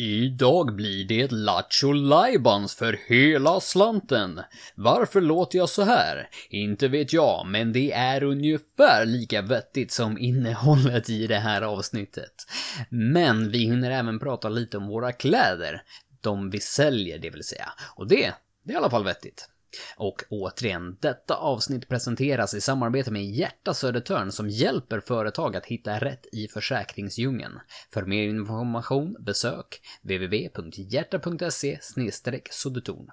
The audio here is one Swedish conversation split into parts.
Idag blir det Lattjo Lajbans för hela slanten. Varför låter jag så här? Inte vet jag, men det är ungefär lika vettigt som innehållet i det här avsnittet. Men vi hinner även prata lite om våra kläder. De vi säljer, det vill säga. Och det, det är i alla fall vettigt. Och återigen, detta avsnitt presenteras i samarbete med Hjärta Södertörn som hjälper företag att hitta rätt i försäkringsdjungeln. För mer information besök www.hjärta.se Södertorn.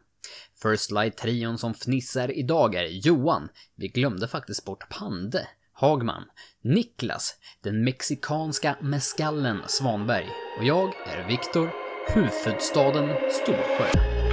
First Light-trion som fnissar idag är Johan, vi glömde faktiskt bort Pande, Hagman, Niklas, den mexikanska meskallen Svanberg och jag är Viktor, huvudstaden Storsjö.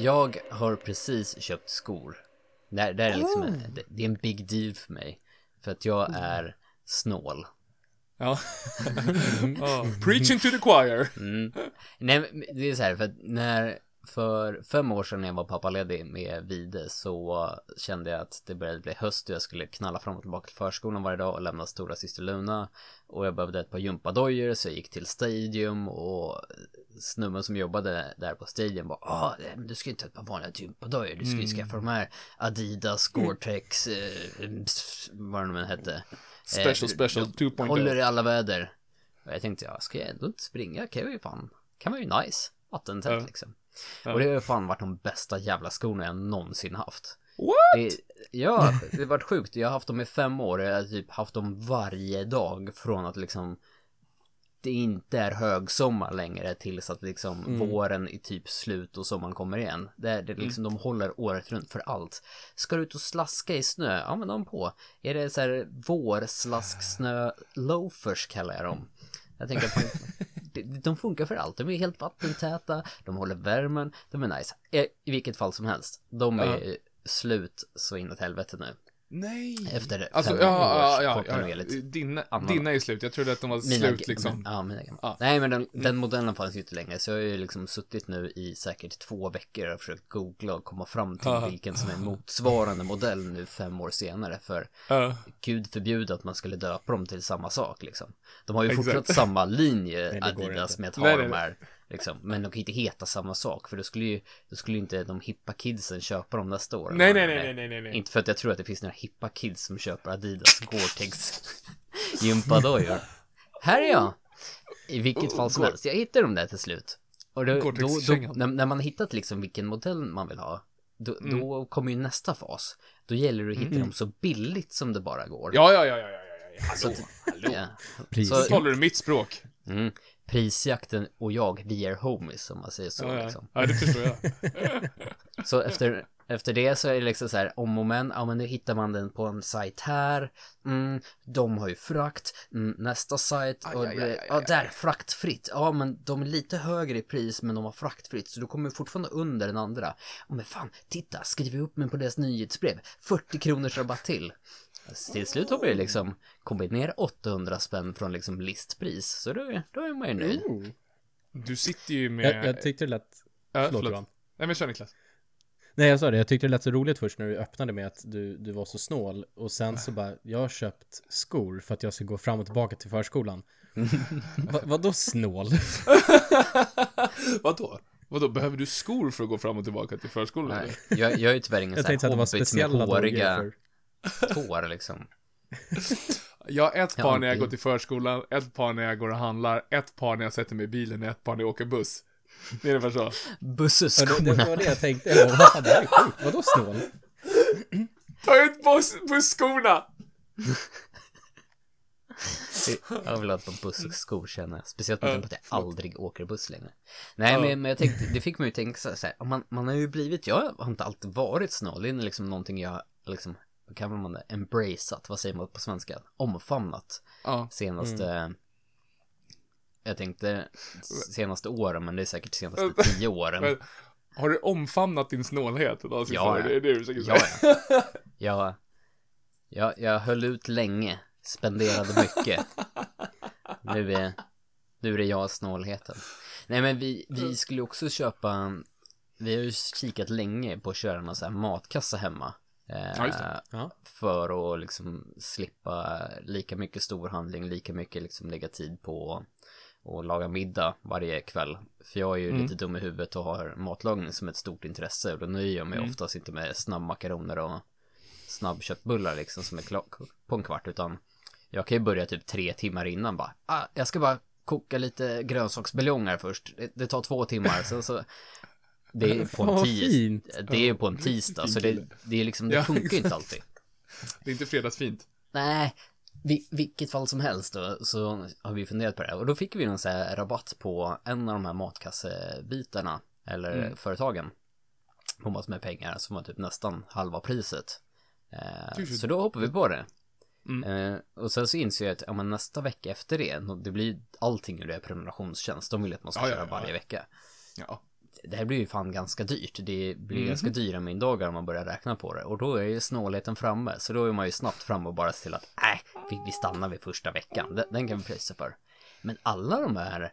Jag har precis köpt skor. Det, det är liksom en, det, det är en big deal för mig. För att jag är snål. Ja. oh, preaching to the choir. Mm. Nej, det är så här, för att när, för fem år sedan när jag var pappaledig med Vide så kände jag att det började bli höst och jag skulle knalla fram och tillbaka till förskolan varje dag och lämna stora syster Luna. Och jag behövde ett par gympadojor så jag gick till Stadium och snubben som jobbade där på Stadium bara ah, du ska inte ha ett par vanliga gympadojor, du ska ju skaffa de här Adidas, Gore-Tex, eh, vad de än hette. Special, special 2.0. Håller i alla väder. Och jag tänkte, ja, ska jag ändå inte springa kan jag ju fan, kan vara ju nice. Vattentätt ja. liksom. Ja. Och det har ju fan varit de bästa jävla skorna jag någonsin haft. What? Det, ja, det har varit sjukt. Jag har haft dem i fem år. Jag har typ haft dem varje dag från att liksom det inte är högsommar längre tills att liksom mm. våren är typ slut och sommaren kommer igen. Det är, det är liksom, mm. de håller året runt för allt. Ska du ut och slaska i snö? Ja men de på. Är det så här vårslasksnö loafers kallar jag dem. Jag tänker att de funkar för allt. De är helt vattentäta, de håller värmen, de är nice. I vilket fall som helst, de är uh. slut så inåt helvete nu. Nej! Efter alltså, fem ja, ja, ja, ja, Dina, dina är slut, jag trodde att de var mina, slut liksom. Ja, mina gamla. Ja. Nej, men den, den modellen fanns ju inte längre, så jag har ju liksom suttit nu i säkert två veckor och försökt googla och komma fram till uh. vilken som är motsvarande modell nu fem år senare, för uh. gud förbjude att man skulle döpa dem till samma sak liksom. De har ju fortsatt samma linje, Adidas, med att ha de här Liksom. Men de kan inte heta samma sak för då skulle ju Då skulle inte de hippa kidsen köpa dem nästa år. Nej nej nej. nej nej nej Inte för att jag tror att det finns några hippa kids som köper Adidas Gore-Tex Gympadojor. Här är jag! I vilket fall som helst. Jag hittade dem där till slut. Och då, då, då när, när, man hittat liksom vilken modell man vill ha då, mm. då kommer ju nästa fas. Då gäller det att hitta mm. dem så billigt som det bara går. Ja ja ja ja ja ja Hallå, så, hallå. Ja. Pris. Så talar du mitt språk. Mm prisjakten och jag, vi är homies om man säger så. Ja, ja. Liksom. ja det förstår jag. så efter, efter det så är det liksom så här, om och men, ja men nu hittar man den på en sajt här, mm, de har ju frakt, mm, nästa sajt, och aj, aj, aj, ja där, fraktfritt, ja men de är lite högre i pris men de har fraktfritt, så du kommer fortfarande under den andra. Oh, men fan, titta, skriv upp mig på deras nyhetsbrev, 40 kronors rabatt till. Till slut har vi liksom kommit ner 800 spänn från liksom listpris. Så då, då är man ju nöjd. Du sitter ju med... Jag, jag tyckte det lät... Ja, förlåt, förlåt. Nej men kör Niklas. Nej jag sa det, jag tyckte det lät så roligt först när du öppnade med att du, du var så snål och sen så bara, jag har köpt skor för att jag ska gå fram och tillbaka till förskolan. Va, vadå snål? vadå? Vadå, behöver du skor för att gå fram och tillbaka till förskolan? Nej, jag, jag är ju tyvärr ingen sån här hobbit med håriga... För tår liksom. Jag har ett par när jag går till förskolan, ett par när jag går och handlar, ett par när jag sätter mig i bilen, ett par när jag åker buss. Det är ungefär så. Busseskorna. Ja, det, var det jag tänkte. Jag bara, det här är sjukt. Vadå snål? Ta ut buss, busskorna! Jag vill ha ett par busskor känner jag. Speciellt med tanke på att jag aldrig åker buss längre. Nej men, men jag tänkte, det fick mig ju tänka så här, man, man har ju blivit, jag har inte alltid varit snål. Det är liksom någonting jag liksom vad kallar man det, embraceat, vad säger man på svenska, omfamnat ja. senaste, mm. jag tänkte senaste åren, men det är säkert senaste tio åren. Har du omfamnat din snålhet sista Ja, ja. Det är det du försöker Ja, säga. ja. Jag, jag, jag höll ut länge, spenderade mycket. Nu är, nu är det jag snålheten. Nej men vi, vi skulle också köpa, vi har ju kikat länge på att köra någon här matkassa hemma. Eh, Ja, det. Ja. För att liksom slippa lika mycket storhandling, lika mycket liksom lägga tid på och laga middag varje kväll. För jag är ju Mm. lite dum i huvudet och har matlagning som ett stort intresse och då nöjer jag mig Mm. oftast inte med snabbmakaroner och snabbköttbullar liksom som är klar på en kvart utan jag kan ju börja typ tre timmar innan bara, ah, jag ska bara koka lite grönsaksbuljonger först. Det, det tar två timmar, sen så det är på en tis, det är på en tisdag, så det, det är liksom, det Ja, funkar inte alltid. Det är inte fredagsfint. Nej, vi, vilket fall som helst då, så har vi funderat på det. Och då fick vi någon så här rabatt på en av de här matkassebitarna, eller Mm. företagen, på massor med pengar, som var typ nästan halva priset. Eh, så då hoppade vi på det. Mm. Eh, och sen så inser jag att ja, men nästa vecka efter det, det blir allting ur det är prenumerationstjänst. De vill att man ska Ja, köra ja, varje vecka. Ja. Det här blir ju fan ganska dyrt. Det blir Mhm. ganska dyra middagar om man börjar räkna på det. Och då är ju snålheten framme. Så då är man ju snabbt fram och bara se till att äh, vi, vi stannar vid första veckan. Den, den kan vi prisa för. Men alla de här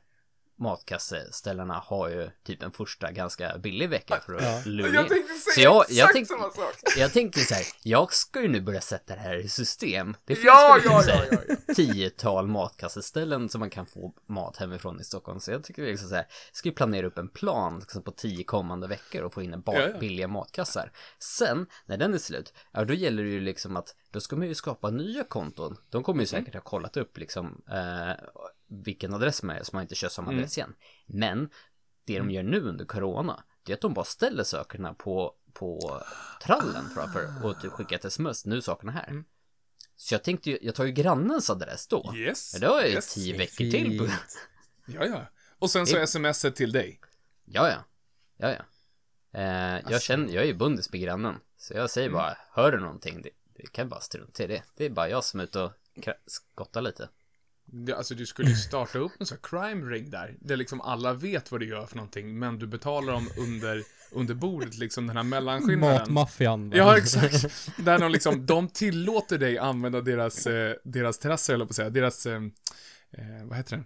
matkasseställena har ju typ en första ganska billig vecka för att Ja. lura Jag in. tänkte Så säga jag, exakt jag, tänkte, samma sak. jag tänkte så här, jag ska ju nu börja sätta det här i system. Det finns Ja, ja, så här ja, ja, tiotal matkasseställen som man kan få mat hemifrån i Stockholm. Så jag tycker vi liksom så här, ska ju planera upp en plan liksom på tio kommande veckor och få in en Ja, ja. billiga matkassar. Sen, när den är slut, ja då gäller det ju liksom att då ska man ju skapa nya konton. De kommer ju Mm. säkert ha kollat upp liksom eh, vilken adress man är så man inte kör samma Mm. adress igen. Men det de gör nu under corona, det är att de bara ställer sakerna på, på trallen framför och typ skickar ett sms, nu är sakerna här. Mm. Så jag tänkte ju, jag tar ju grannens adress då. Yes. Men då har jag ju yes. tio veckor till på Fint. Ja, ja. Och sen så smset till dig. Ja, ja. Ja, ja. Eh, jag Alltså. känner, jag är ju bundis med grannen. Så jag säger Mm. bara, hör du någonting? Det, det kan bara strunta i det. Det är bara jag som är ute och skottar lite. Det, alltså du skulle ju starta upp en sån här crime ring där. Där liksom alla vet vad du gör för någonting. Men du betalar dem under, under bordet liksom den här mellanskillnaden. Matmaffian. Ja, exakt. Där de liksom, de tillåter dig använda deras, eh, deras terrasser, eller på att säga, deras, eh, eh, vad heter det?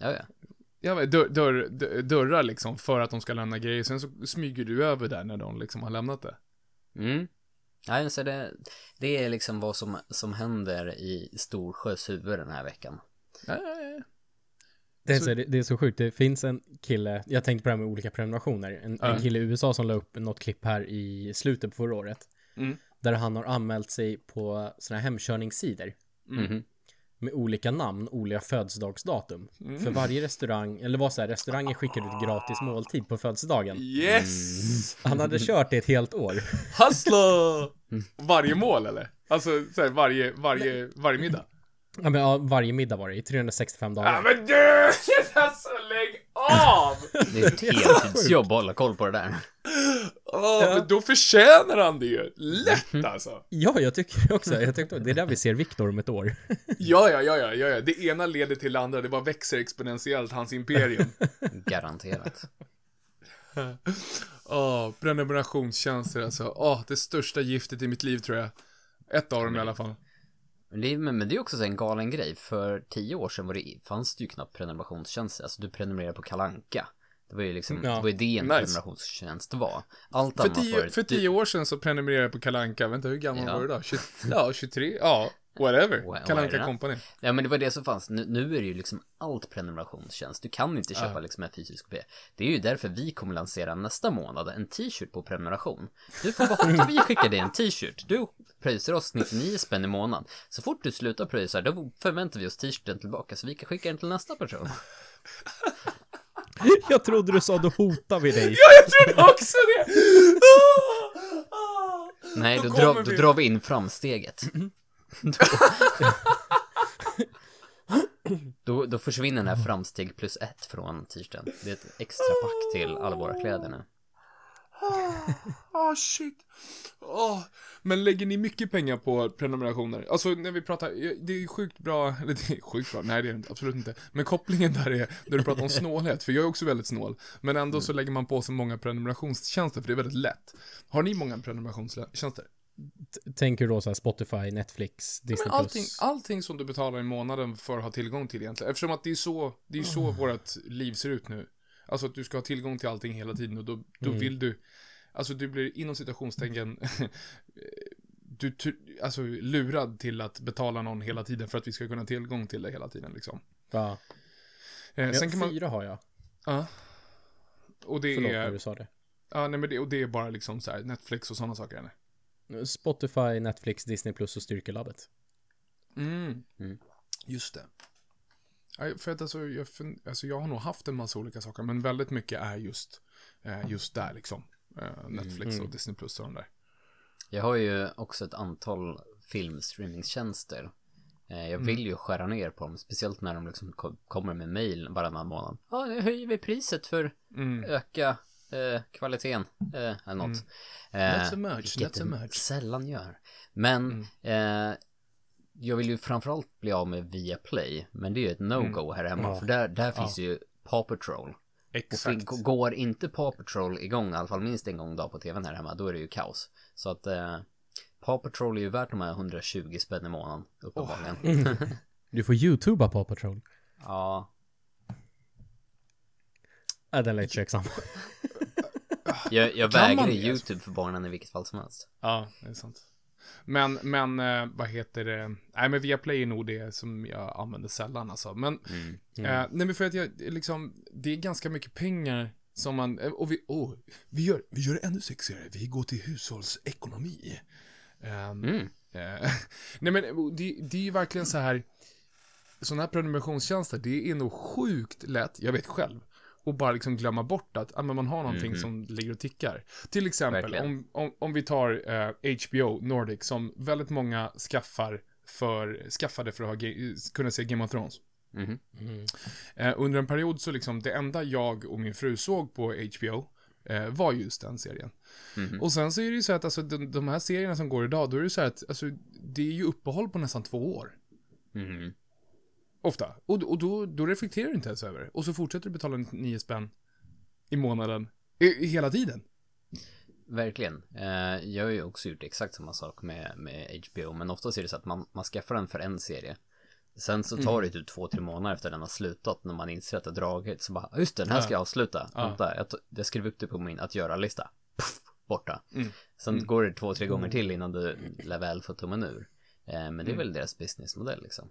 Ja, ja. Ja, dörr, dörr, dörrar liksom, för att de ska lämna grejer. Sen så smyger du över där när de liksom har lämnat det. Mm. Nej, så det, det är liksom vad som, som händer i Storsjös huvud den här veckan. Det är, Så- det, är så sjukt. Det finns en kille, jag tänkte på det här med olika prenumerationer. En, Ja. en kille i USA som la upp något klipp här i slutet på förra året. Mm. Där han har anmält sig på sådana här hemkörningssidor. Mm. Med olika namn, olika födelsedagsdatum. Mm. För varje restaurang, eller vad så här, restauranger skickar ut gratis måltid på födelsedagen. Yes! Han hade kört det ett helt år. Hustler! Varje mål eller? Alltså, så här, varje, varje, varje middag? Ja, men, ja, varje middag var det i 365 dagar. Ja men du! Alltså lägg av! Det är ett heltidsjobb att hålla koll på det där. Åh, men då förtjänar han det ju. Lätt alltså. Ja, jag tycker också. Jag tänkte, det är där vi ser Viktor om ett år. Ja, ja, ja, ja, ja, ja. Det ena leder till det andra. Det bara växer exponentiellt, hans imperium. Garanterat. Åh, prenumerationstjänster alltså. Åh, det största giftet i mitt liv tror jag. Ett av dem i alla fall. Men det, är- men men det är också så en galen grej. För tio år sedan var det, fanns det ju knappt prenumerationstjänster. Alltså du prenumererade på Kalanka. Det var ju liksom, Ja. det var ju det en Nice. prenumerationstjänst var. Allt För annat var tio, det- för tio år sedan så prenumererade jag på Kalanka. Vänta, hur gammal Ja. var du då? 20, ja, 23? Ja, whatever. Wha- Kalanka. Company. Ja men det var det som fanns. Nu, nu är det ju liksom allt prenumerationstjänst. Du kan inte köpa Ja. liksom en fysisk kopia. Det är ju därför vi kommer lansera nästa månad en t-shirt på prenumeration. Du får bara vi skickar dig en t-shirt. Du pröjsar oss 99 spänn i månaden. Så fort du slutar pröjsa, då förväntar vi oss t-shirten tillbaka så vi kan skicka den till nästa person. Jag trodde du sa då hotar vi dig. Ja, jag trodde också det! Ah. Nej, Då då, drar, då vi. drar vi in framsteget. Då, då, då försvinner den här framsteg plus ett från t-shirten. Det är ett extra pack till alla våra kläder nu. Ah, shit. Åh. Men lägger ni mycket pengar på prenumerationer? Alltså när vi pratar, det är sjukt bra, eller det är sjukt bra, nej det är det absolut inte. Men kopplingen där är, när du pratar om snålhet, för jag är också väldigt snål. Men ändå så lägger man på så många prenumerationstjänster, för det är väldigt lätt. Har ni många prenumerationstjänster? T- Tänker du då så här Spotify, Netflix, Disney+. Men allting, allting som du betalar i månaden för att ha tillgång till egentligen. Eftersom att det är så, det är så vårt liv ser ut nu. Alltså att du ska ha tillgång till allting hela tiden och då, då vill du, alltså du blir inom citationstecken, du, tu- alltså lurad till att betala någon hela tiden för att vi ska kunna ha tillgång till det hela tiden liksom. Ja. Eh, sen kan man, Fyra har jag. ja. Och det Förlåt när är, du sa det. ja nej men det, och det är bara liksom så här Netflix och sådana saker eller? Spotify, Netflix, Disney Plus och Styrkelabbet. Mm. Mm. Just det. För att alltså jag, alltså jag har nog haft en massa olika saker, men väldigt mycket är just, eh, just där liksom. Eh, Netflix Mm. och Disney Plus och de där. Jag har ju också ett antal filmstreamingtjänster. Eh, Jag vill ju skära ner på dem, speciellt när de liksom ko- kommer med mail varannan månad. Ja, nu höjer vi priset för Mm. öka eh, kvaliteten eh, eller något. Not Eh, so much, vilket not so much. sällan gör. Men eh, jag vill ju framförallt bli av med Viaplay, men det är ju ett no-go här hemma, Ja. för där, där finns ju Paw Patrol. Och Exakt. fin- går inte Paw Patrol igång, i alla fall minst en gång dag på tvn här hemma, då är det ju kaos. Så att eh, Paw Patrol är ju värt de här 120 spänn i månaden, uppenbarligen. Du får YouTuba på Patrol. ja, Ja, den lät tveksam. jag, jag vägrar? YouTube för barnen i vilket fall som helst. Ja, det är sant. Men, men, eh, vad heter det? Nej, men Viaplay är nog det som jag använder sällan alltså. Men, Mm. eh, nej men för att jag, liksom, det är ganska mycket pengar som man, eh, och vi, oh, vi gör, vi gör det ännu sexigare. Vi går till hushållsekonomi. Ehm, Mm. Eh, nej men det, det är ju verkligen så här. Sådana här prenumerationstjänster, det är nog sjukt lätt, jag vet själv, och bara liksom glömma bort att ja, men man har någonting som ligger och tickar. Till exempel, om, om, om vi tar eh, HBO Nordic, som väldigt många skaffar för, skaffade för att ha, ge- kunna se Game of Thrones. Mhm. Eh, under en period så liksom, det enda jag och min fru såg på HBO eh, var just den serien. Mhm. Och sen så är det ju så att alltså, de, de här serierna som går idag, då är det så att alltså, det är ju uppehåll på nästan två år. Mhm. Ofta. Och, och då, då reflekterar du inte ens över det. Och så fortsätter du betala 9 spänn i månaden. I, hela tiden. Verkligen. Eh, jag har ju också gjort exakt samma sak med, med HBO, men oftast är det så att man, man skaffar den för en serie. Sen så tar det typ två, tre månader efter den har slutat när man inser att det dragit. Så bara, "Ah, just det, den här ska jag avsluta. Ja. Vänta, jag, jag skrev upp det på min att göra-lista. Borta. Mm. Sen går det två, tre gånger till innan du lär väl få tummen ur. Eh, men det är väl deras businessmodell liksom.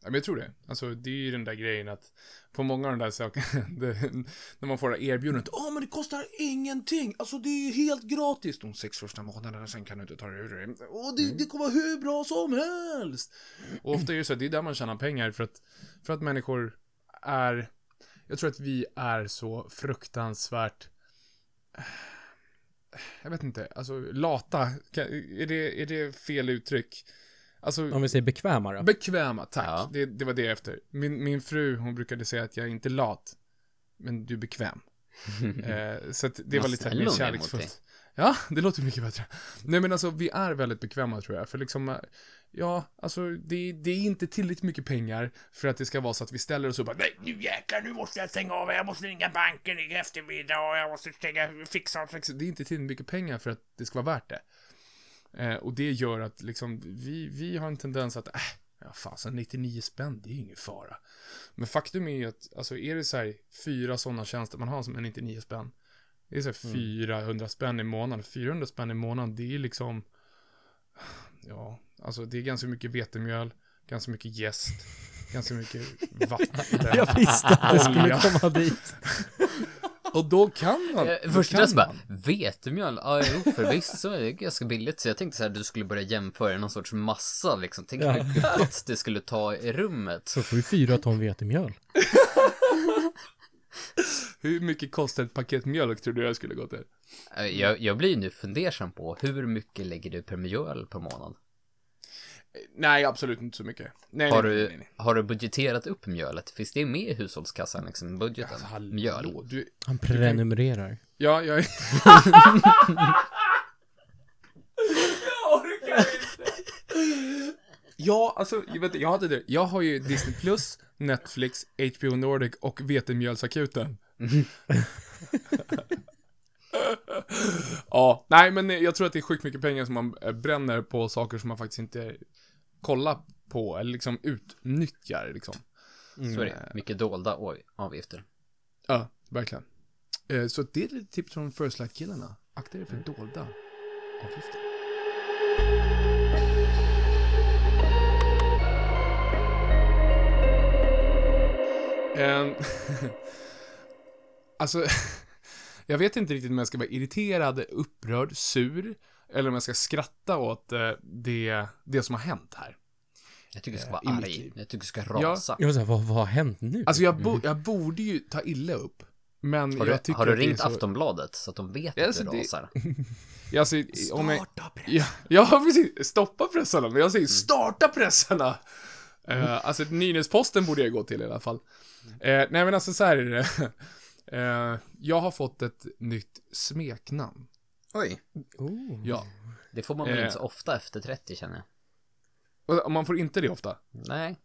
Ja, men jag tror det. Alltså, det är ju den där grejen att på många av de där sakerna, det, när man får det erbjudandet, åh men det kostar ingenting, alltså det är helt gratis de sex första månaderna, sen kan du inte ta det ur det. Och det, det kommer vara hur bra som helst. Och ofta är det så att det är där man tjänar pengar för att, för att människor är, jag tror att vi är så fruktansvärt jag vet inte, alltså lata, är det, är det fel uttryck? Alltså, Om vi säger bekvämare. Bekväma, tack. Ja. Det, det var det efter. Min, min fru, hon brukade säga att jag är inte lat, men du är bekväm. eh, så att det var lite mer kärleksfullt. Ja, det låter mycket bättre. Nej men alltså, vi är väldigt bekväma tror jag. För liksom, eh, ja, alltså det, det är inte tillräckligt mycket pengar för att det ska vara så att vi ställer oss upp och bara, nej nu jäklar, nu måste jag stänga av, jag måste ringa banken i eftermiddag och jag måste stänga, fixa, fixa. Det är inte tillräckligt mycket pengar för att det ska vara värt det. Eh, och det gör att liksom, vi, vi har en tendens att, äh, ja fasen 99 spänn, det är ju ingen fara. Men faktum är ju att, alltså är det så här fyra sådana tjänster man har som är 99 spänn, det är så här 400 spänn i månaden. 400 spänn i månaden, det är liksom, ja, alltså det är ganska mycket vetemjöl, ganska mycket jäst, ganska mycket vatten. Jag visste att det skulle komma dit. Och då kan man. Eh, då Först kan jag så bara, vetemjöl? Ja, jo, förvisso är det ganska billigt. Så jag tänkte så här, du skulle börja jämföra någon sorts massa liksom. Tänk hur Ja. mycket plats det skulle ta i rummet. Så får vi fyra ton vetemjöl. Hur mycket kostar ett paket mjölk tror du jag skulle gå till? Eh, Jag, jag blir nu fundersam på, hur mycket lägger du per mjöl per månad? Nej, absolut inte så mycket. Nej, Har nej, du, nej, nej. har du budgeterat upp mjölet? Finns det med i hushållskassan, liksom, budgeten? Alltså, hallå, Mjöl? Du, Han prenumererar. ja, jag... Ja, alltså, jag, vet, jag, hade det. jag har ju Disney Plus, Netflix, HBO Nordic och Vetemjölsakuten. ja, nej men jag tror att det är sjukt mycket pengar som man bränner på saker som man faktiskt inte kollar på eller liksom utnyttjar liksom. Så är det. Mycket dolda avgifter. Ja, verkligen. Eh, Så det är ett tips från First Light-killarna. Akta er för dolda avgifter. Ehm, alltså, jag vet inte riktigt om jag ska vara irriterad, upprörd, sur, eller om jag ska skratta åt eh, det, det som har hänt här. Jag tycker du ska Eh, vara arg. Jag tycker du ska Ja. rasa. Jag var såhär, vad, vad har hänt nu? Alltså, jag, bo, jag borde ju ta illa upp, men Har du, jag tycker har du ringt så... Aftonbladet så att de vet Ja, att alltså, du det- rasar? Alltså, om jag, ja, ja, precis. Stoppa pressarna. Men jag säger starta pressarna! Eh, alltså, Nynäsposten borde jag gå till i alla fall. Eh, nej, men alltså så här är det. Eh, jag har fått ett nytt smeknamn. Oj. Oh. Ja. Det får man väl Eh. inte så ofta efter 30 känner jag. Och och man får inte det ofta. Nej.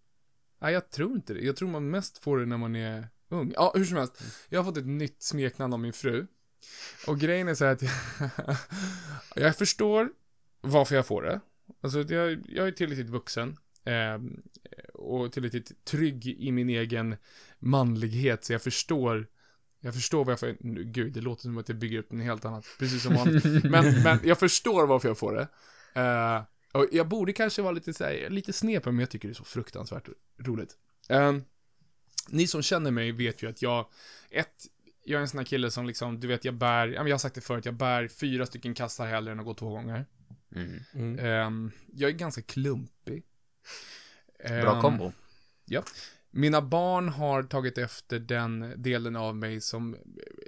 Nej, jag tror inte det. Jag tror man mest får det när man är ung. Ja, hur som helst. Jag har fått ett nytt smeknamn av min fru. Och grejen är så här att jag, jag förstår varför jag får det. Alltså, jag, jag är tillräckligt vuxen. Eh, och tillräckligt trygg i min egen manlighet, så jag förstår jag förstår varför jag, gud, det låter som att jag bygger upp en helt annat, precis som vanligt. Men, men jag förstår varför jag får det. Eh, och jag borde kanske vara lite, så här, lite sned på men jag tycker det är så fruktansvärt roligt. Eh, ni som känner mig vet ju att jag, ett, jag är en sån här kille som liksom, du vet, jag bär, ja, jag har sagt det förut, jag bär fyra stycken kassar hellre än att gå två gånger. Mm. Mm. Ehm, jag är ganska klumpig. Bra Ehm, kombo. Mina barn har tagit efter den delen av mig som,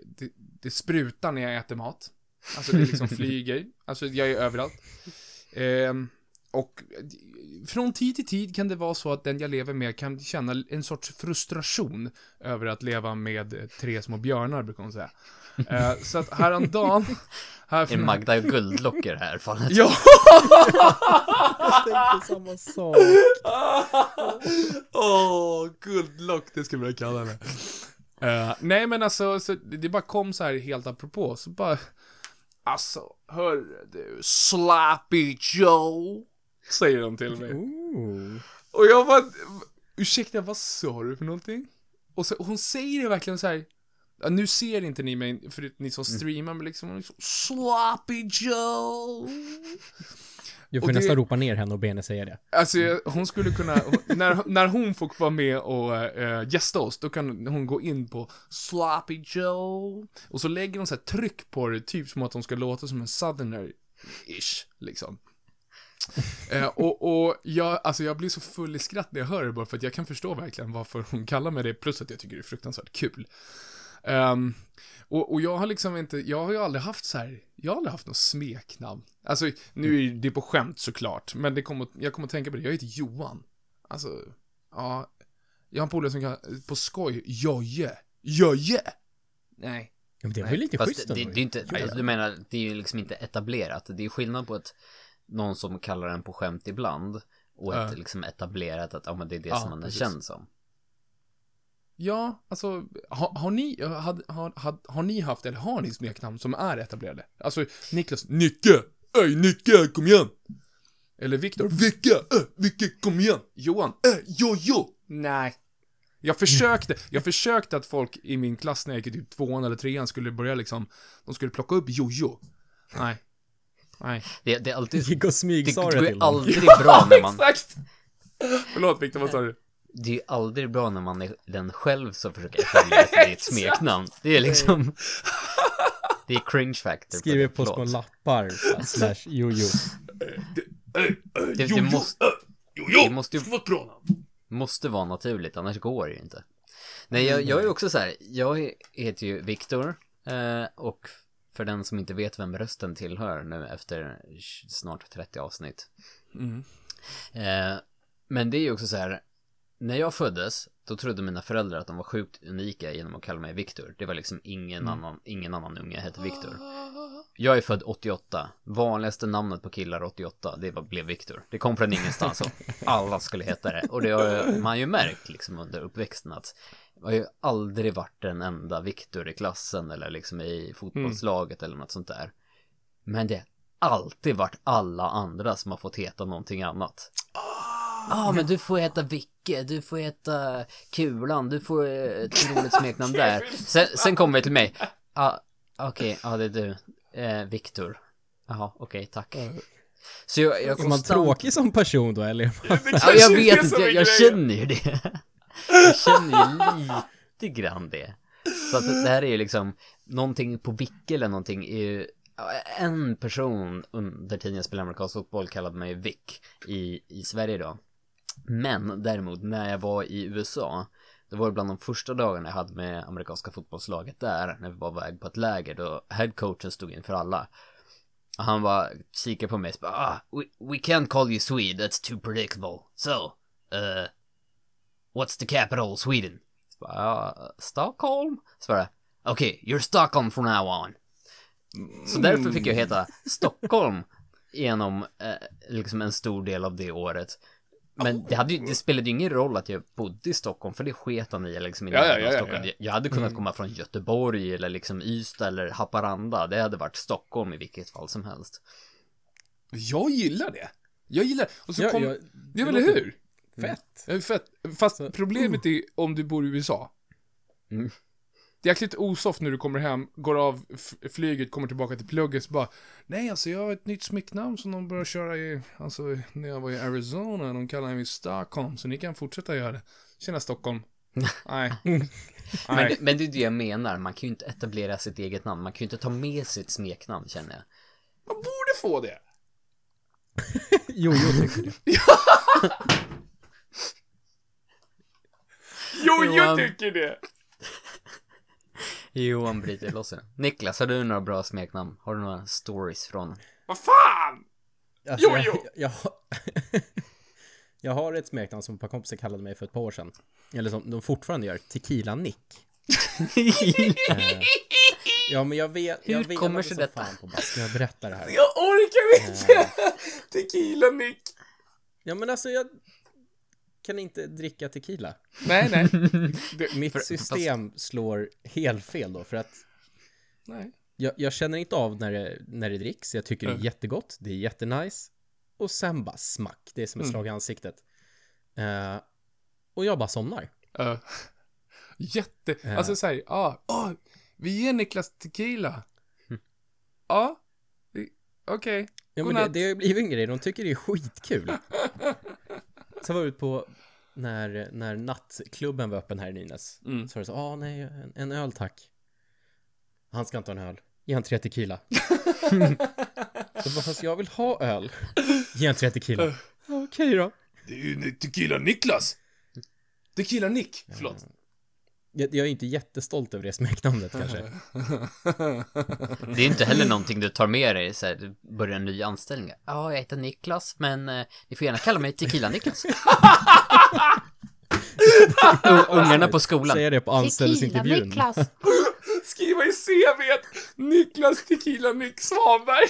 det, det sprutar när jag äter mat. Alltså det liksom flyger. Alltså jag är överallt. Ehm, och från tid till tid kan det vara så att den jag lever med kan känna en sorts frustration över att leva med tre små björnar, brukar hon säga. Ehm, så att häromdagen... Här Är Magda det här fallet? Ja! Jag tänkte samma sak. Åh, guldlock, det ska börja kalla henne. Eh, nej men alltså, så det bara kom så här helt apropå, så bara... Alltså, hörru du, Slappy Joe, säger de till mig. Oh. Och jag bara, ursäkta, vad sa du för någonting? Och, så, och hon säger det verkligen så här. Ja, nu ser inte ni mig, för ni som streamar, men liksom, liksom Slappy Joe. Jag Och får det- nästan ropa ner henne och be henne säga det. Alltså, jag- hon skulle kunna, när, när hon får vara med och äh, gästa oss, då kan hon gå in på Sloppy Joe, och så lägger hon så här tryck på det, typ som att hon ska låta som en southerner-ish, liksom. Eh, och, och jag, alltså jag blir så full i skratt när jag hör det bara för att jag kan förstå verkligen varför hon kallar mig det, plus att jag tycker det är fruktansvärt kul. Ehm, och, och jag har liksom inte, jag har ju aldrig haft så här, jag har aldrig haft något smeknamn. Alltså, nu är det på skämt såklart, men det kom, att- jag kommer att tänka på det, jag heter Johan. Alltså, ja, jag har en polare som kan, på skoj, Joje. Joje! Nej. Ja, men det var ju lite Fast schysst det, det är inte, alltså, du menar, det är ju liksom inte etablerat. Det är skillnad på ett, någon som kallar en på skämt ibland och ett Ja. liksom etablerat att, ja men det är det Ja, som man är precis. känd som. Ja, alltså, har, har ni, har, har, har, har ni haft, eller har ni smeknamn som är etablerade? Alltså, Niklas, Nicke! Öj, Nicke, kom igen! Eller Viktor, Vicke, äh, Vicke, kom igen! Johan, äh, Jojo! Nej. Jag försökte, jag försökte att folk i min klass när jag gick i typ tvåan eller trean skulle börja liksom, de skulle plocka upp Jojo. Nej. Nej. Det, det är alltid, Gick och det, smygsa det det går till ju aldrig bra när man, Exakt! Förlåt Viktor, vad sa du? Det är ju aldrig bra när man är den själv som försöker i ett smeknamn. Det är liksom, det är cringe factor. Skriver på Förlåt. små lappar, slash jojo. Det, det måste, Jojo! det måste ju måste vara naturligt, annars går det ju inte. Nej, jag, jag är också så här, jag heter ju Viktor eh, och för den som inte vet vem rösten tillhör nu efter snart 30 avsnitt. Mm. Eh, men det är ju också så här, när jag föddes, då trodde mina föräldrar att de var sjukt unika genom att kalla mig Viktor. Det var liksom ingen, annan, ingen annan unge hette Viktor. Jag är född 88. Vanligaste namnet på killar 88, det var, blev Viktor. Det kom från ingenstans och alla skulle heta det. Och det har man ju märkt liksom under uppväxten att det har ju aldrig varit en enda Viktor i klassen eller liksom i fotbollslaget eller något sånt där. Men det har alltid varit alla andra som har fått heta någonting annat. Ja, ah, men du får heta Vicke, du får heta Kulan, du får eh, ett roligt smeknamn där. Sen, sen kommer vi till mig. Ja, ah, okej, okay, ja ah, det är du. Eh, Viktor. Jaha, okej, okay, tack. Så jag, jag konstant... Är man tråkig som person då, eller? ja, jag vet inte, jag, jag känner ju det. Jag känner ju lite grann det. Så att det här är ju liksom, någonting på Vicke eller någonting är ju en person under tiden jag spelade amerikansk fotboll kallade mig Vic i, i Sverige då. Men däremot när jag var i USA det var bland de första dagarna jag hade med amerikanska fotbollslaget där när vi var väg på ett läger då headcoachen stod inför alla. Han var kikade på mig och bara, ah, we, we can't call you Swede, that's too predictable. So, uh, what's the capital of Sweden? Så bara, uh, Stockholm? Svarade Okej, okay, you're Stockholm from now on. Så därför fick jag heta Stockholm genom eh, liksom en stor del av det året. Men det, hade ju, det spelade ju ingen roll att jag bodde i Stockholm, för det sket han i liksom ja, ja, ja, Stockholm. Jag hade kunnat mm. komma från Göteborg eller liksom Ystad eller Haparanda. Det hade varit Stockholm i vilket fall som helst. Jag gillar det. Jag gillar och så ja, kom, jag, ja men eller hur? Fett. Mm. Fett. Fast så, problemet är om du bor i USA. Mm. Det är jäkligt osoft när du kommer hem, går av flyget, kommer tillbaka till plugget, så bara Nej, alltså jag har ett nytt smeknamn som de börjar köra i, alltså när jag var i Arizona, de kallar mig Stockholm, så ni kan fortsätta göra det. Tjena Stockholm. Nej. men, det, men det är det jag menar, man kan ju inte etablera sitt eget namn, man kan ju inte ta med sitt smeknamn känner jag. Man borde få det. jo, jag tycker det. jo, jag tycker det. Johan bryter loss det. Niklas, har du några bra smeknamn? Har du några stories från? Vad fan! Alltså, jo, jo! Jag, jag, jag, har ett smeknamn som ett par kompisar kallade mig för ett par år sedan. Eller som de fortfarande gör, Tequila Nick. uh, ja, men jag vet, Hur jag kommer sig detta? Fan på Ska jag berätta det här? Jag orkar inte! Uh, tequila Nick! Ja, men alltså jag kan inte dricka tequila. Nej, nej. Mitt för, system fast... slår helt fel då, för att nej. Jag, jag känner inte av när det, när det dricks. Jag tycker mm. det är jättegott, det är jättenice. Och sen bara smack, det är som ett mm. slag i ansiktet. Uh, och jag bara somnar. Uh. Jätte, uh. alltså såhär, ja, ah, oh, vi ger Niklas tequila. Mm. Ja, okej. Okay. Ja, men det, det har blivit en grej, de tycker det är skitkul. Så var ut på när, när nattklubben var öppen här i Nynäs. Mm. Så var det så, ah nej, en, en, öl tack. Han ska inte ha en öl. Ge han tre tequila. så bara, fast jag vill ha öl. Ge han tre tequila. Okej okay, då. Det är ju tequila Niklas. Tequila Nick, förlåt. Jag, jag är inte jättestolt över det smeknamnet kanske. Det är inte heller någonting du tar med dig så här, du börjar en ny anställning. Ja, jag heter Niklas, men eh, ni får gärna kalla mig Tequila-Niklas. Ungarna på skolan. Säger det på anställningsintervjun. Tequila-Niklas. Skriva i CVt, Niklas Tequila Nick Svanberg.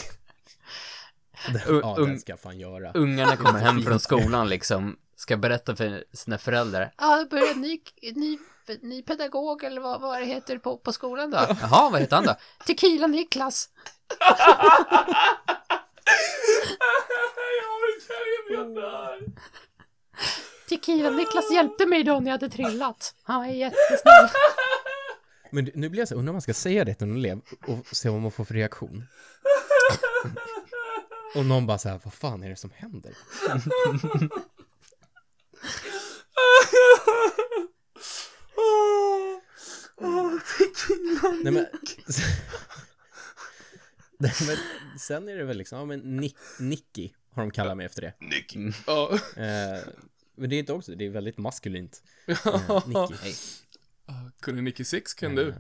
Ja, den ska jag fan göra. Ungarna kommer hem från skolan liksom, ska berätta för sina föräldrar. Ja, det börjar en ny, ny ny pedagog eller vad, vad det heter på, på skolan då? Jaha, vad heter han då? Tequila Niklas. jag dör. Tequila Niklas hjälpte mig då när jag hade trillat. Han var jättesnäll. Men nu blir jag så, undrar om man ska säga det till en elev och se vad man får för reaktion. Och någon bara så här, vad fan är det som händer? Nej men... Nej, men sen är det väl liksom, ja men Nick, Nicky har de kallat mig efter det. Nicky. Mm. Ja. Eh, men det är inte också, det är väldigt maskulint. Eh, Nicky. Hey. Kunde Nicky Six kan du. Eh,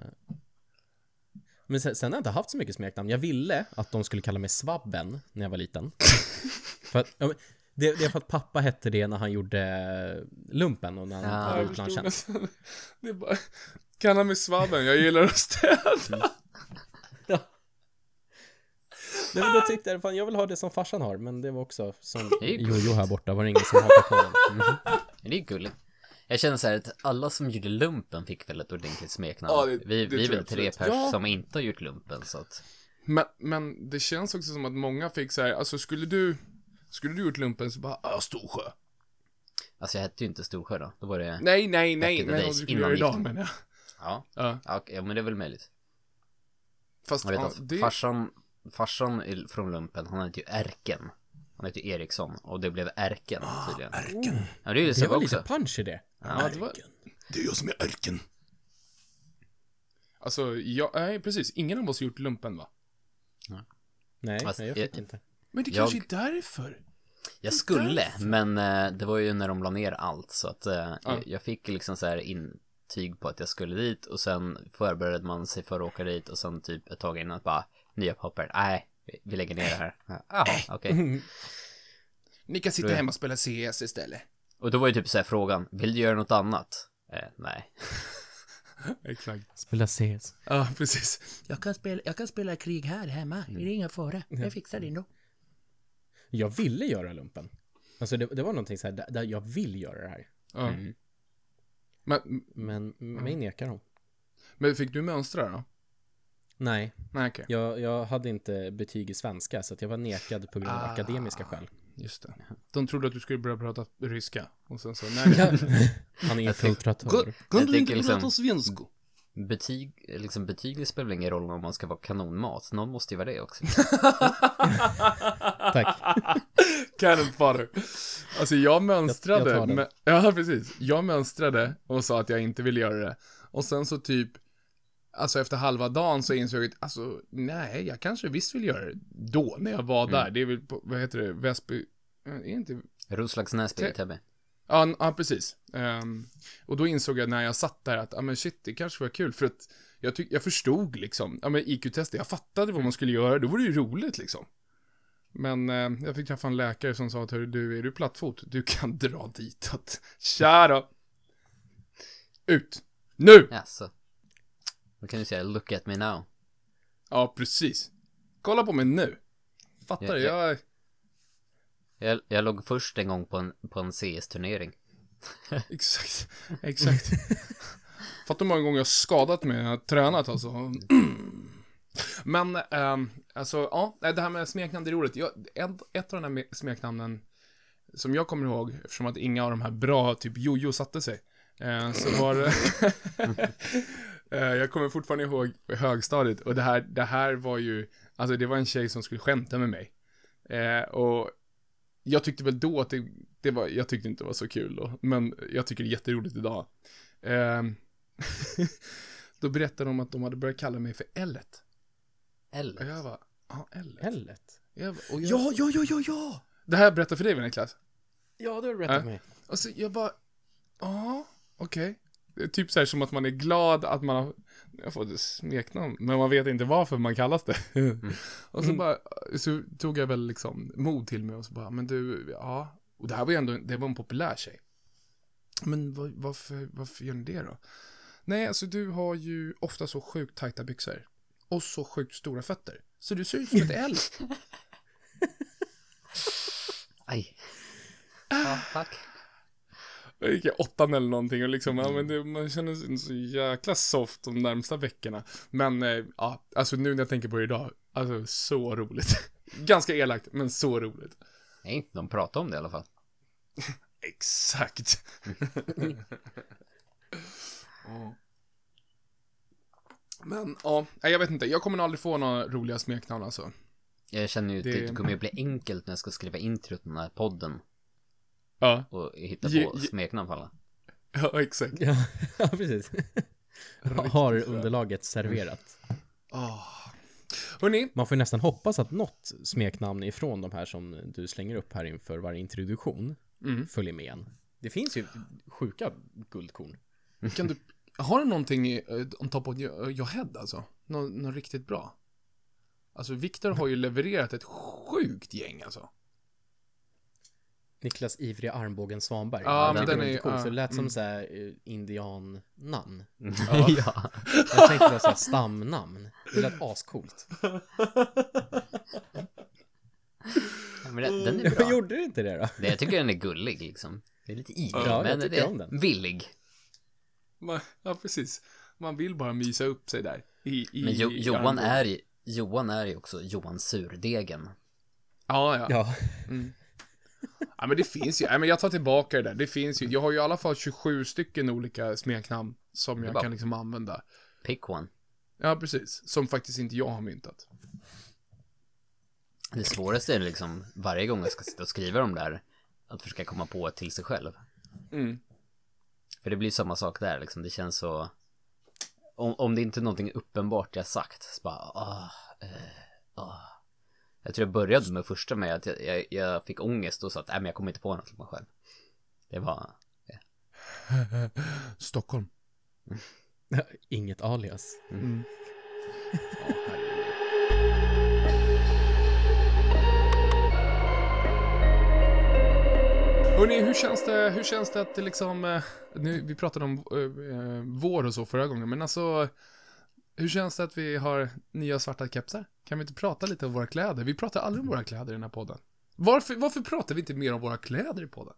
men sen, sen har jag inte haft så mycket smeknamn. Jag ville att de skulle kalla mig Svabben när jag var liten. För att, ja, men, Det, det är för att pappa hette det när han gjorde lumpen och när han Ja. hade jag gjort förstod tjänst. nästan. Det är bara, kalla mig svabben, jag gillar att städa. Ja. Nej, men då tyckte jag, fan jag vill ha det som farsan har, men det var också som Det är ju Jojo här borta, var det ingen som hakade på den. Men Det är gulligt. Jag känner så här att alla som gjorde lumpen fick väl ett ordentligt smeknamn. Ja, det- vi det vi är tror väl jag tre absolut. pers Ja. som inte har gjort lumpen så att... Men, men det känns också som att många fick så här, alltså skulle du, skulle du gjort lumpen så bara, ah, Storsjö. Alltså jag hette ju inte Storsjö då. Då var det... Nej, nej, Back nej, in the men days, du skulle innan göra idag giften. menar jag. Ja. Ja, Ja, ja, men det är väl möjligt. fast Jag vet ja, att det, farsan, farsan från lumpen, han hette ju Erken. Han hette ju Eriksson och det blev Erken tydligen. Erken. Ja, det är ju Det så var också. lite punch i det. Ja, det var, det är jag som är Erken. Alltså, jag, nej precis, ingen av oss har gjort lumpen va? Nej, nej, jag jag- fick inte. Men det Jag- kanske är därför. Jag skulle, men eh, det var ju när de la ner allt så att eh, Ja. jag, jag fick liksom så här intyg på att jag skulle dit och sen förberedde man sig för att åka dit och sen typ ett tag innan bara nya papper, nej, vi- lägger ner det här. Ja, okej. Ni kan sitta hemma och spela CS istället. Och då var ju typ så här frågan, vill du göra något annat? Eh, nej. Exakt. Spela CS. Ja, precis. Jag kan spela, jag kan spela krig här hemma. Det är inga fara. Jag fixar det ändå. Jag ville göra lumpen. Alltså det, det var någonting så här, där, där jag vill göra det här. Mm. Men, Men mig nekar de. men fick du mönstra då? Nej, Nej, okej. jag, jag hade inte betyg i svenska så att jag var nekad på grund av Ah. akademiska skäl. Just det. De trodde att du skulle börja prata ryska. Och sen så, nej. Han är infiltratör. Jag tänker liksom- svenska? Betyg, liksom betyg spelar väl ingen roll om man ska vara kanonmat, någon måste ju vara det också. Tack. Cannon fodder. Alltså jag mönstrade. Jag- jag men, ja, precis. Jag mönstrade och sa att jag inte ville göra det. Och sen så typ, alltså efter halva dagen så insåg jag att, alltså nej, jag kanske visst vill göra det. Då, när jag var där. Det är väl på, vad heter det, Väsby, eh, är inte Te- Täby. Ja, ja precis. Ehm, och då insåg jag när jag satt där att, ja men shit, det kanske var kul för att jag, tyck, jag förstod liksom, ja men IQ-testet, jag fattade vad man skulle göra, då var det ju roligt liksom. Men eh, jag fick träffa en läkare som sa att, "Hörru, du, är du plattfot? Du kan dra ditåt. Tja då! Ut! Nu! Jaså. Då kan du säga 'look at me now' Ja, precis. Kolla på mig nu. Fattar du? ja. Jag, jag, jag låg först en gång på en, på en CS-turnering. exakt, exakt. Fattar hur många gånger jag skadat mig när jag tränat alltså. Men, ähm, alltså, ja, det här med smeknamn, det är roligt. Jag, ett, ett av de här smeknamnen som jag kommer ihåg, eftersom att inga av de här bra, typ Jojo satte sig, eh, så var det... Eh, jag kommer fortfarande ihåg högstadiet, och det här, det här var ju, alltså det var en tjej som skulle skämta med mig. Eh, och jag tyckte väl då att det, det var, jag tyckte inte det var så kul då, men jag tycker det är jätteroligt idag. Ehm, då berättade de att de hade börjat kalla mig för Ellet. Och Eller? jag bara, ja, Ellet. Hellet. Jag, och jag, Ja, ja, ja, ja, ja! Det här berättar för dig, Niklas. Ja, det har du berättat för mig. Och så jag bara, ja, okej. Är typ så här som att man är glad att man har, jag fått ett smeknamn, men man vet inte varför man kallas det. och så bara, så tog jag väl liksom mod till mig och så bara, men du, ja. Och det här var ju ändå, det var en populär tjej. Men vad, varför, varför gör ni det då? Nej, alltså du har ju ofta så sjukt tajta byxor. Och så sjukt stora fötter. Så du ser ut som ett L. Aj. Ja, tack. Jag gick i åttan eller någonting och liksom, ja men det, man känner sig så jäkla soft de närmsta veckorna. Men, eh, ja, alltså nu när jag tänker på det idag, alltså så roligt. Ganska elakt, men så roligt. Nej, de pratar om det i alla fall. Exakt. Ja. Men, ja, jag vet inte, jag kommer nog aldrig få några roliga smeknamn alltså. Jag känner ju att Det- kommer ju bli enkelt när jag ska skriva introt till den här podden Ja, och hitta på ge- smeknamn på alla. ja exakt. Ja, ja precis. Har underlaget serverat. Oh. Man får ju nästan hoppas att något smeknamn ifrån de här som du slänger upp här inför varje introduktion Mm. följer med en. Det finns ju sjuka guldkorn. kan du, har du någonting i, uh, on top of your, your head alltså? Nå, något riktigt bra? Alltså Viktor har ju levererat ett sjukt gäng alltså. Niklas ivriga armbågen Svanberg. Ja, Jag men den det var är- lite coolt, ja, så det lät som mm. så här eh, indiannamn. ja. Jag tänkte var så här stamnamn. Det lät ascoolt. Men den, den är Jag bra. gjorde det inte det då? Det, jag tycker den är gullig liksom. Det är lite ivrig, Ja, jag men det är om den. villig. Man, ja, precis. Man vill bara mysa upp sig där. I, i, Men jo, i Johan är ju, Johan är ju också Johan Surdegen. Ja, ja. Ja. Ja, men det finns ju. Ja, men jag tar tillbaka det där. Det finns ju. Jag har ju i alla fall 27 stycken olika smeknamn som jag bara- kan liksom använda. Pick one. Ja, precis. Som faktiskt inte jag har myntat. Det svåraste är liksom varje gång jag ska sitta och skriva de där, att försöka komma på till sig själv. Mm. För det blir samma sak där liksom, det känns så... Om, om det inte är någonting uppenbart jag sagt, så bara ah, eh, ah. Jag tror jag började med första med att jag, jag, jag fick ångest och sa att nej men jag kommer inte på något till mig själv. Det var... Stockholm. Inget alias. Mm. Hörrni, hur känns det, hur känns det att det liksom, eh, nu, vi pratade om eh, eh, vår och så förra gången, men alltså, hur känns det att vi har nya svarta kepsar? Kan vi inte prata lite om våra kläder? Vi pratar aldrig om våra kläder i den här podden. Varför, varför pratar vi inte mer om våra kläder i podden?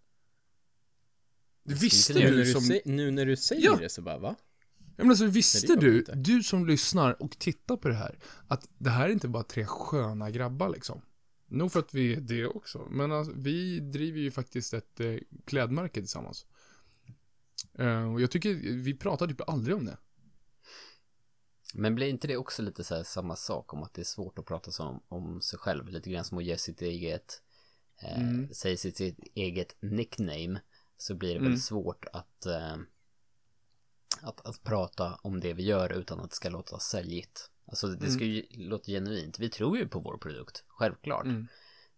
Visste Nu du du, som... sä- nu när du säger Ja. det så bara, va? Ja, men alltså, visste Nej, du, inte. du som lyssnar och tittar på det här, att det här är inte bara tre sköna grabbar liksom. Nog för att vi är det också, men alltså, vi driver ju faktiskt ett eh, klädmärke tillsammans. Eh, och jag tycker, vi pratar typ aldrig om det. Men blir inte det också lite så här samma sak om att det är svårt att prata om, om sig själv? Lite grann som att ge sitt eget, eh, Mm. säga sitt, sitt eget nickname. Så blir det Mm. väl svårt att, eh, att, att prata om det vi gör utan att det ska låta säljigt. Alltså det ska ju låta genuint. Vi tror ju på vår produkt, självklart. Mm.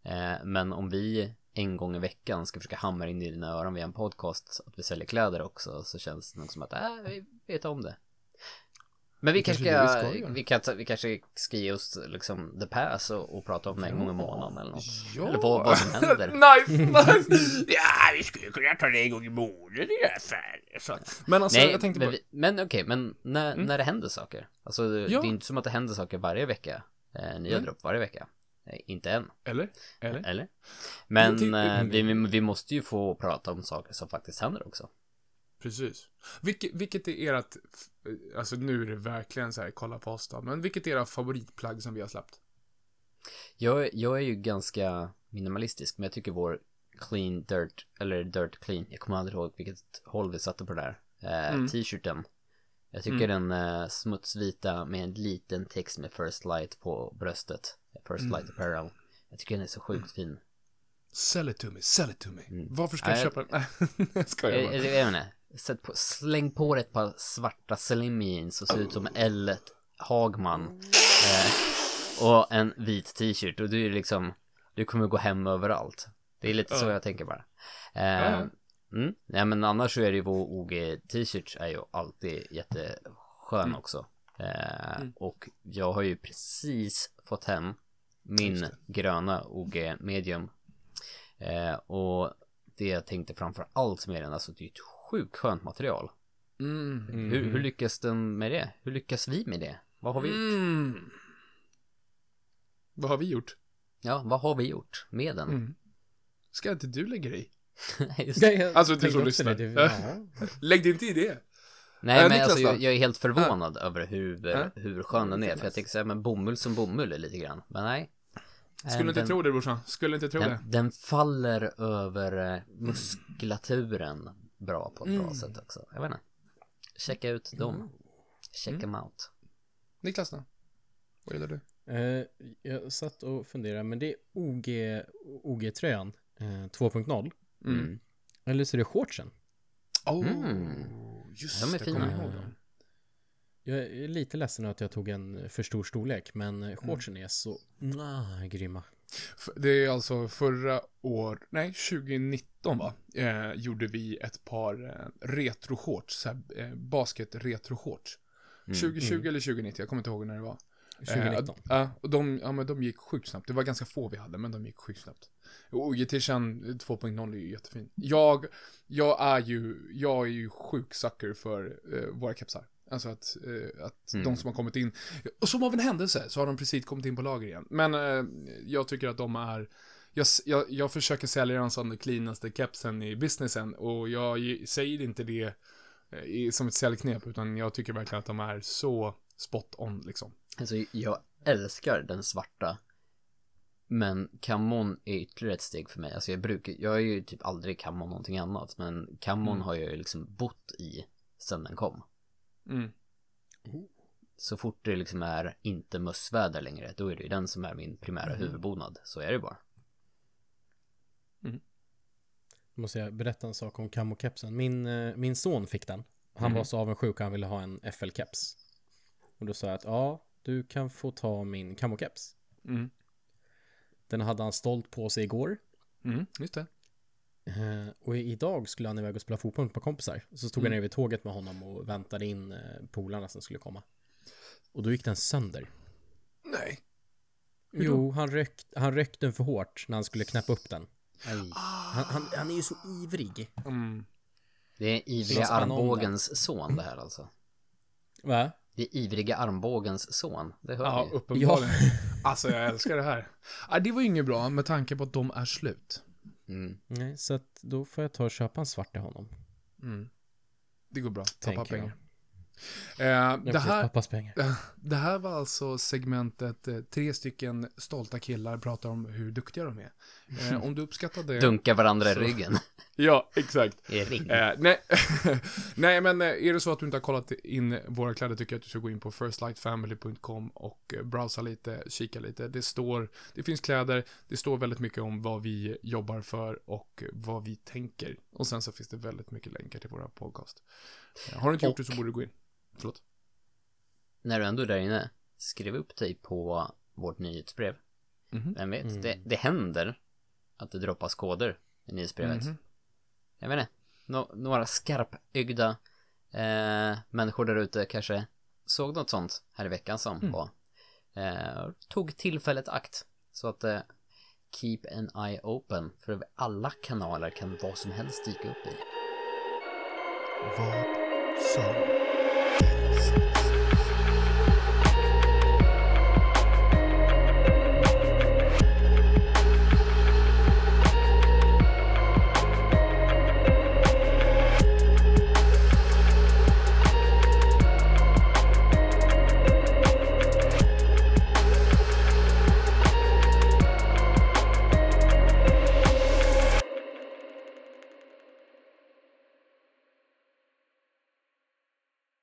Eh, men om vi en gång i veckan ska försöka hamra in i dina öron via en podcast att vi säljer kläder också så känns det nog som att äh, vi vet om det. Men vi kanske, kanske vi ska, vi, kan, ta- vi kanske ska ge oss liksom the pass och, och prata om det en gång i månaden eller något. Ja. Eller vad, vad som händer. nice, nice! ja, vi skulle kunna ta det en gång i månaden i alla fall. Men alltså, Nej, jag tänkte men, bara... vi, men okej, men när, när det händer saker. Alltså det, Ja. det är inte som att det händer saker varje vecka. Eh, nya Nej. dropp varje vecka. Eh, inte än. Eller? Eller? Eller? Men till- eh, vi, vi, vi måste ju få prata om saker som faktiskt händer också. Precis. Vilket, vilket är ert, alltså nu är det verkligen så här, kolla på oss då, men vilket är era favoritplagg som vi har släppt? Jag, jag är ju ganska minimalistisk, men jag tycker vår clean dirt, eller dirt clean, jag kommer aldrig ihåg vilket håll vi satte på det där. Eh, Mm. T-shirten. Jag tycker den eh, smutsvita med en liten text med First Light på bröstet. First Mm. Light Apparel. Jag tycker den är så sjukt fin. Sell it to me, sell it to me. Mm. Varför ska Nej, jag köpa den? Nej, jag skojar Jag, bara. jag, jag vet inte. Sätt på, släng på dig ett par svarta slim jeans och se ut som L Hagman. Eh, och en vit t-shirt och du är liksom, du kommer gå hem överallt. Det är lite så Ja. jag tänker bara. Eh, mm, nej men annars så är det ju vår OG t-shirt är ju alltid jätteskön Mm. också. Eh, Och jag har ju precis fått hem min gröna OG medium. Eh, och det jag tänkte framför allt med den, alltså det är ett sjukt skönt material. Mm. Hur, hur lyckas den med det? Hur lyckas vi med det? Vad har vi gjort? Mm. Vad har vi gjort? Ja, vad har vi gjort med den? Mm. Ska inte du lägga dig i? Just, Alltså, du som lyssnar. det, det- ja. Lägg dig inte i det. nej Äh, men alltså jag, jag är helt förvånad över hur, Äh? hur skön den är. För jag tänker säga, men bomull som bomull är lite grann. Men nej. Skulle Eh, inte den, tro det brorsan. Skulle inte tro det. den, den faller över eh, muskulaturen bra på ett bra Mm. sätt också. Jag vet inte. Checka ut dem. Check Mm. them out. Niklas då? Vad gillar du? Eh, jag satt och funderade, men det är OG, OG-tröjan eh, 2.0. Mm. Mm. Eller så är det shortsen. Oh, Mm. just De är det. fina. kommer jag ihåg dem. Jag är lite ledsen att jag tog en för stor storlek, men eh, shortsen är så ah, grymma. Det är alltså förra år, nej 2019 va? Eh, gjorde vi ett par eh, retro-shorts, eh, basket retro-shorts. Mm. 2020 eller 2019, jag kommer inte ihåg när det var. 2019. Eh, Ja, och de, ja, men de gick sjukt snabbt. Det var ganska få vi hade, men de gick sjukt snabbt. Och Ogetition 2.0 är ju jättefin. Jag, jag är ju, jag är ju sjuk sucker för eh, våra kepsar. Alltså att, eh, att de som har kommit in, och som av en händelse så har de precis kommit in på lager igen. Men eh, jag tycker att de är, jag, jag, jag försöker sälja den som den cleanaste kepsen i businessen och jag ge- säger inte det eh, som ett säljknep, utan jag tycker verkligen att de är så spot on liksom. Alltså, jag älskar den svarta. Men kammon är ytterligare ett steg för mig. Alltså jag brukar, jag är ju typ aldrig kammon någonting annat. Men kammon har jag ju liksom bott i sen den kom. Mm. Så fort det liksom är inte mössväder längre, då är det ju den som är min primära huvudbonad. Så är det bara. Måste jag berätta en sak om kamokepsen. Min, eh, min son fick den. Han var så avundsjuk han ville ha en FL-keps. Och då sa jag att ja, du kan få ta min kamokeps. Mm. Den hade han stolt på sig igår. Mm, just det. Eh, och idag skulle han iväg och spela fotboll med ett par kompisar. Så stod jag nere vid tåget med honom och väntade in eh, polarna som skulle komma. Och då gick den sönder. Nej. Jo, han rökt, han rökt den för hårt när han skulle knäppa upp den. Aj. Han, han, han är ju så ivrig. Mm. Det är ivriga armbågens son det här alltså. Va? Det är ivriga armbågens son. Det hör Ja, vi. uppenbarligen. Alltså jag älskar det här. Ja, det var ju inget bra med tanke på att de är slut. Mm. Nej, så att då får jag ta och köpa en svart till honom. Mm. Det går bra. Tänker jag. pengar. Eh, det, här, pappas pengar. det här var alltså segmentet eh, tre stycken stolta killar pratar om hur duktiga de är. Eh, om du uppskattade... Dunka varandra i Så. ryggen. Ja, exakt. Eh, nej. nej, men eh, är det så att du inte har kollat in våra kläder tycker jag att du ska gå in på firstlightfamily.com och eh, browsa lite, kika lite. Det står, det finns kläder, det står väldigt mycket om vad vi jobbar för och vad vi tänker. Och sen så finns det väldigt mycket länkar till våra podcast. Eh, Har du inte gjort det så borde du gå in. Förlåt. När du ändå är där inne, skriv upp dig på vårt nyhetsbrev. Mhm. Vem vet, Mm. det, det händer att det droppas koder i nyhetsbrevet. Mhm. Jag vet inte, nå- några skarpögda eh, människor där ute kanske såg något sånt här i veckan som Mm. var, eh, tog tillfället akt. Så att eh, keep an eye open, för alla kanaler kan vad som helst dyka upp i. Vad som helst.